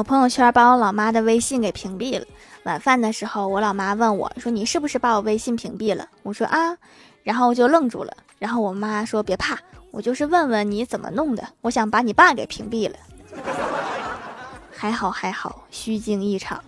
我朋友圈把我老妈的微信给屏蔽了。晚饭的时候我老妈问我说你是不是把我微信屏蔽了？我说啊。然后我就愣住了。然后我妈说别怕我就是问问你怎么弄的。我想把你爸给屏蔽了。还好还好虚惊一场。